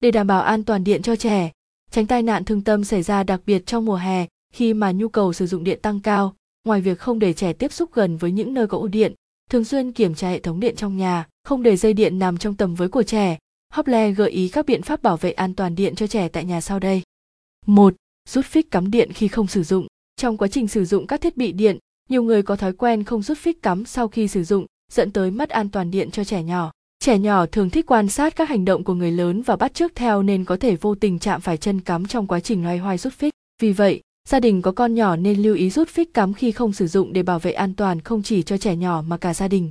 để đảm bảo an toàn điện cho trẻ tránh tai nạn thương tâm xảy ra đặc biệt trong mùa hè khi mà nhu cầu sử dụng điện tăng cao ngoài việc không để trẻ tiếp xúc gần với những nơi có ổ điện thường xuyên kiểm tra hệ thống điện trong nhà không để dây điện nằm trong tầm với của trẻ Hople gợi ý các biện pháp bảo vệ an toàn điện cho trẻ tại nhà sau đây. 1. Rút phích cắm điện khi không sử dụng. Trong quá trình sử dụng các thiết bị điện, nhiều người có thói quen không rút phích cắm sau khi sử dụng, dẫn tới mất an toàn điện cho trẻ nhỏ. Trẻ nhỏ thường thích quan sát các hành động của người lớn và bắt chước theo nên có thể vô tình chạm phải chân cắm trong quá trình loay hoay rút phích. Vì vậy, gia đình có con nhỏ nên lưu ý rút phích cắm khi không sử dụng để bảo vệ an toàn không chỉ cho trẻ nhỏ mà cả gia đình.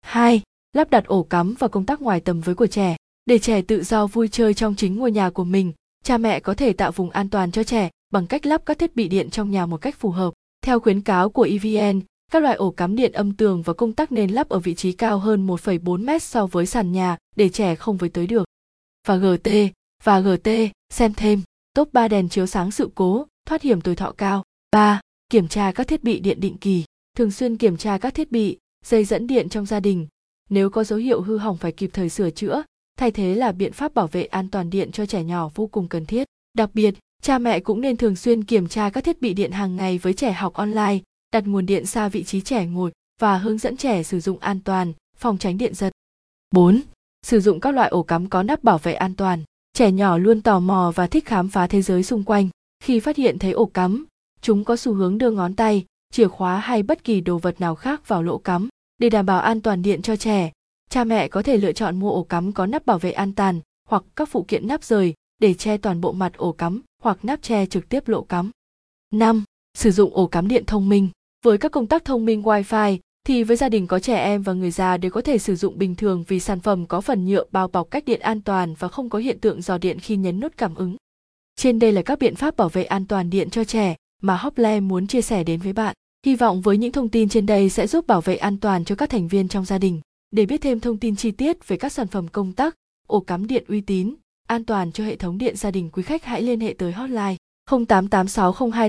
2. Lắp đặt ổ cắm và công tắc ngoài tầm với của trẻ. Để trẻ tự do vui chơi trong chính ngôi nhà của mình, cha mẹ có thể tạo vùng an toàn cho trẻ bằng cách lắp các thiết bị điện trong nhà một cách phù hợp. Theo khuyến cáo của EVN, các loại ổ cắm điện âm tường và công tắc nên lắp ở vị trí cao hơn 1,4 mét so với sàn nhà để trẻ không với tới được. Và GT, và GT, xem thêm, top 3 đèn chiếu sáng sự cố, thoát hiểm tuổi thọ cao. 3. Kiểm tra các thiết bị điện định kỳ. Thường xuyên kiểm tra các thiết bị, dây dẫn điện trong gia đình. Nếu có dấu hiệu hư hỏng phải kịp thời sửa chữa, thay thế là biện pháp bảo vệ an toàn điện cho trẻ nhỏ vô cùng cần thiết. Đặc biệt, cha mẹ cũng nên thường xuyên kiểm tra các thiết bị điện hàng ngày với trẻ học online, đặt nguồn điện xa vị trí trẻ ngồi và hướng dẫn trẻ sử dụng an toàn, phòng tránh điện giật. 4. Sử dụng các loại ổ cắm có nắp bảo vệ an toàn. Trẻ nhỏ luôn tò mò và thích khám phá thế giới xung quanh. Khi phát hiện thấy ổ cắm, chúng có xu hướng đưa ngón tay, chìa khóa hay bất kỳ đồ vật nào khác vào lỗ cắm. Để đảm bảo an toàn điện cho trẻ, cha mẹ có thể lựa chọn mua ổ cắm có nắp bảo vệ an toàn hoặc các phụ kiện nắp rời để che toàn bộ mặt ổ cắm hoặc nắp che trực tiếp lỗ cắm. 5. Sử dụng ổ cắm điện thông minh. Với các công tắc thông minh Wi-Fi thì với gia đình có trẻ em và người già đều có thể sử dụng bình thường vì sản phẩm có phần nhựa bao bọc cách điện an toàn và không có hiện tượng dò điện khi nhấn nút cảm ứng. Trên đây là các biện pháp bảo vệ an toàn điện cho trẻ mà Hople muốn chia sẻ đến với bạn. Hy vọng với những thông tin trên đây sẽ giúp bảo vệ an toàn cho các thành viên trong gia đình. Để biết thêm thông tin chi tiết về các sản phẩm công tắc, ổ cắm điện uy tín, an toàn cho hệ thống điện gia đình quý khách hãy liên hệ tới hotline 088602